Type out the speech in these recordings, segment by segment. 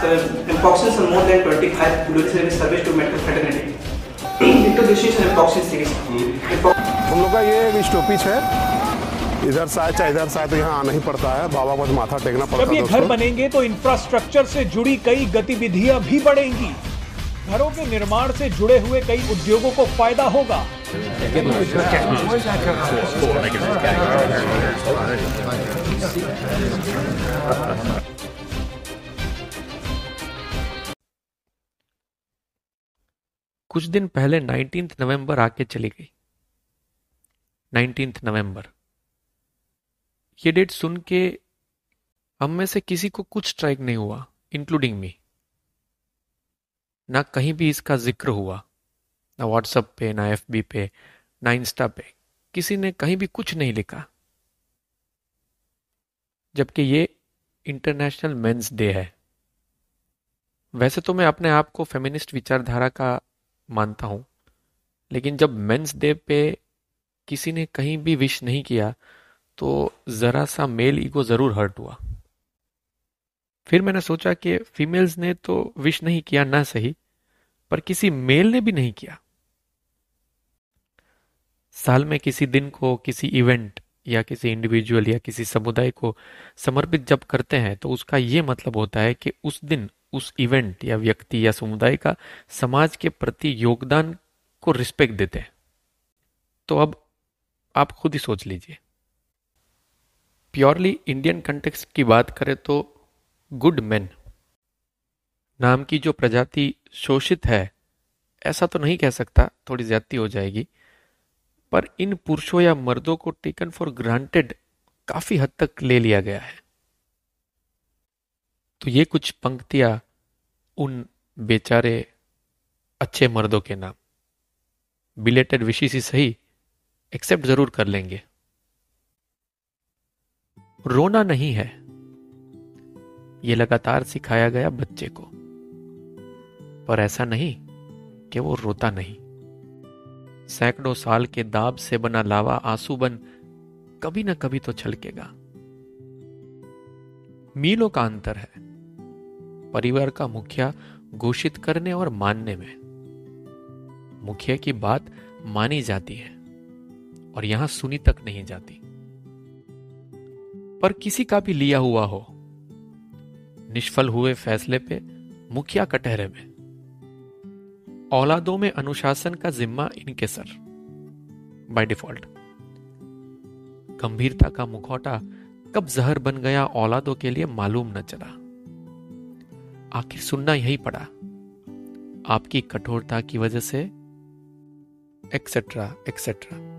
Sir, Empoxin are more than 25 fluid service to medical fraternity. Introduces an Empoxin series. हम लोग का ये एक स्टॉपिज है इधर से आए चाहे इधर से आए तो यहाँ आना ही पड़ता है बाबा को माथा टेकना पड़ता है जब ये घर बनेंगे तो इंफ्रास्ट्रक्चर से जुड़ी कई गतिविधियाँ भी बढ़ेंगी घरों के निर्माण से जुड़े हुए कई उद्योगों को फ़ायदा होगा कुछ दिन पहले 19 नवंबर आके चली गई। 19 नवंबर। ये डेट सुन के हम में से किसी को कुछ स्ट्राइक नहीं हुआ इंक्लूडिंग मी ना कहीं भी इसका ज़िक्र हुआ। ना व्हाट्सएप पे, ना एफबी पे, ना इंस्टा पे, किसी ने कहीं भी कुछ नहीं लिखा। जबकि ये इंटरनेशनल मेंस डे है। वैसे तो मैं अपने आप को फेमिनिस्ट विचारधारा का मानता हूँ, लेकिन जब मेंस डे पे किसी ने कहीं भी विश नहीं किया तो जरा सा मेल ईगो ज़रूर हर्ट हुआ। फिर मैंने सोचा कि फीमेल्स ने तो विश नहीं किया ना सही, पर किसी मेल ने भी नहीं किया। साल में किसी दिन को, किसी इवेंट या किसी इंडिविजुअल या किसी समुदाय को समर्पित जब करते हैं तो उसका ये मतलब होता है कि उस दिन, उस इवेंट या व्यक्ति या समुदाय का समाज के प्रति योगदान को रिस्पेक्ट देते हैं। तो अब आप खुद ही सोच लीजिए। प्योरली इंडियन कंटेक्स्ट की बात करें तो गुड मैन नाम की जो प्रजाति शोषित है, ऐसा तो नहीं कह सकता, थोड़ी ज्यादती हो जाएगी। पर इन पुरुषों या मर्दों को टेकन फॉर ग्रांटेड काफ़ी हद तक ले लिया गया है। तो ये कुछ पंक्तियाँ उन बेचारे अच्छे मर्दों के नाम। बिलेटेड विशेष ही सही एक्सेप्ट ज़रूर कर लेंगे। रोना नहीं है। ये लगातार सिखाया गया बच्चे को। पर ऐसा नहीं कि वो रोता नहीं। सैकड़ों साल के दाब से बना लावा आँसू बन कभी ना कभी तो छलकेगा। मीलों का अंतर है। परिवार का मुखिया घोषित करने और मानने में। मुखिया की बात मानी जाती है और यहाँ सुनी तक नहीं जाती। पर किसी का भी लिया हुआ हो, निष्फल हुए फैसले पे मुखिया कटहरे में। औलादों में अनुशासन का जिम्मा इनके सर। बाय डिफ़ॉल्ट गंभीरता का मुखौटा कब जहर बन गया औलादों के लिए मालूम न चला। आखिर सुनना यही पड़ा। आपकी कठोरता की वजह से एक्सेट्रा एक्सेट्रा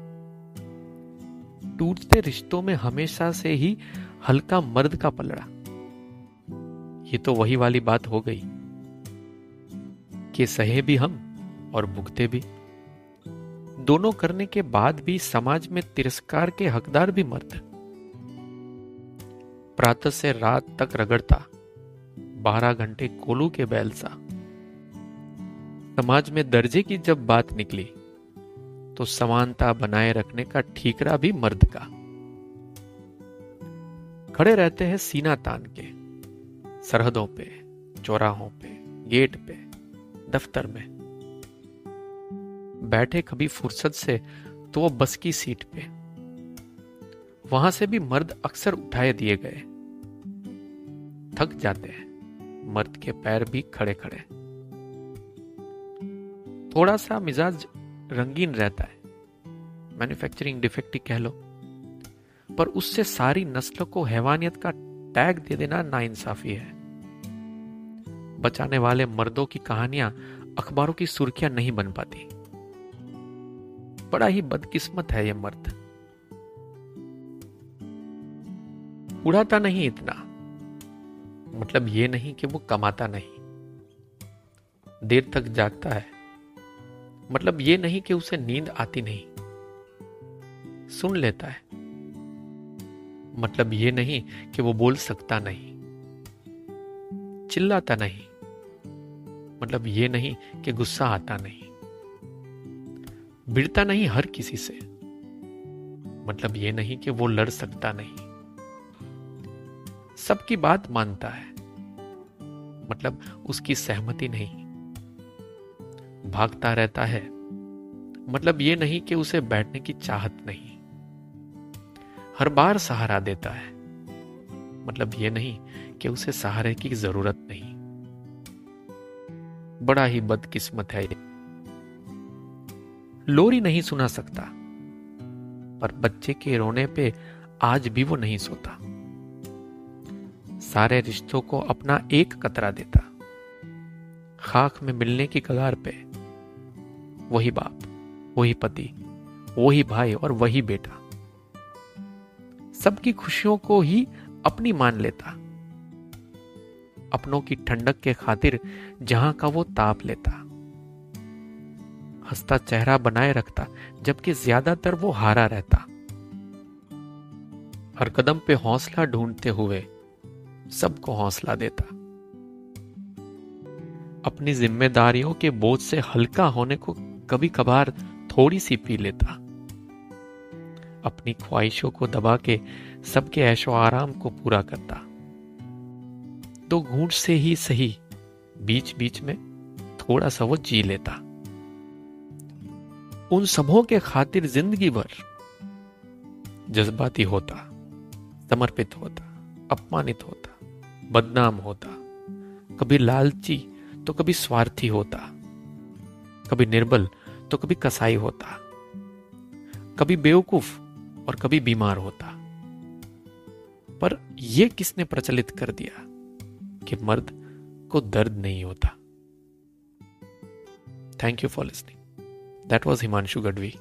टूटते रिश्तों में हमेशा से ही हल्का मर्द का पलड़ा। ये तो वही वाली बात हो गई। कि सहे भी हम और भुगते भी। दोनों करने के बाद भी समाज में तिरस्कार के हकदार भी मर्द। प्रातः से रात तक रगड़ता, बारह घंटे कोलू के बैल सा समाज में दर्जे की जब बात निकली तो समानता बनाए रखने का ठीकरा भी मर्द का। खड़े रहते हैं सीना तान के, सरहदों पे, चौराहों पे, गेट पे। दफ्तर में। बैठे कभी फुर्सत से तो वो बस की सीट पे। वहाँ से भी मर्द अक्सर उठाए दिए गए। थक जाते हैं। मर्द के पैर भी खड़े खड़े थोड़ा सा मिजाज रंगीन रहता है। मैन्युफैक्चरिंग डिफेक्ट ही कह लो। पर उससे सारी नस्लों को हैवानियत का टैग दे देना नाइंसाफी है। बचाने वाले मर्दों की कहानियाँ अखबारों की सुर्खियाँ नहीं बन पाती। बड़ा ही बदकिस्मत है यह मर्द। उड़ाता नहीं इतना। मतलब ये नहीं कि वो कमाता नहीं। देर तक जागता है। मतलब ये नहीं कि उसे नींद आती नहीं। सुन लेता है। मतलब ये नहीं कि वो बोल सकता नहीं। चिल्लाता नहीं। मतलब ये नहीं कि गुस्सा आता नहीं। भिड़ता नहीं हर किसी से। मतलब ये नहीं कि वो लड़ सकता नहीं। सबकी बात मानता है। मतलब उसकी सहमति नहीं। भागता रहता है। मतलब ये नहीं कि उसे बैठने की चाहत नहीं। हर बार सहारा देता है। मतलब ये नहीं कि उसे सहारे की ज़रूरत नहीं। बड़ा ही बदकिस्मत है ये। लोरी नहीं सुना सकता, पर बच्चे के रोने पे आज भी वो नहीं सोता। सारे रिश्तों को अपना एक कतरा देता, खाक में मिलने की कगार पे। वही बाप, वही पति, वही भाई और वही बेटा। सबकी खुशियों को ही अपनी मान लेता। अपनों की ठंडक के खातिर जहाँ का वो ताप लेता। हंसता चेहरा बनाए रखता, जबकि ज़्यादातर वो हारा रहता। हर कदम पे हौसला ढूंढते हुए सबको हौसला देता। अपनी जिम्मेदारियों के बोझ से हल्का होने को कभी कभार थोड़ी सी पी लेता। अपनी ख्वाहिशों को दबा के सबके ऐशो आराम को पूरा करता। दो घूंट से ही सही। बीच बीच में थोड़ा सा वो जी लेता। उन सबों के खातिर ज़िंदगी भर जज्बाती होता, समर्पित होता, अपमानित होता, बदनाम होता। कभी लालची तो कभी स्वार्थी होता, कभी निर्बल तो कभी कसाई होता, कभी बेवकूफ़ और कभी बीमार होता। पर यह किसने प्रचलित कर दिया? कि मर्द को दर्द नहीं होता। Thank you for listening that was Himanshu Gadhvi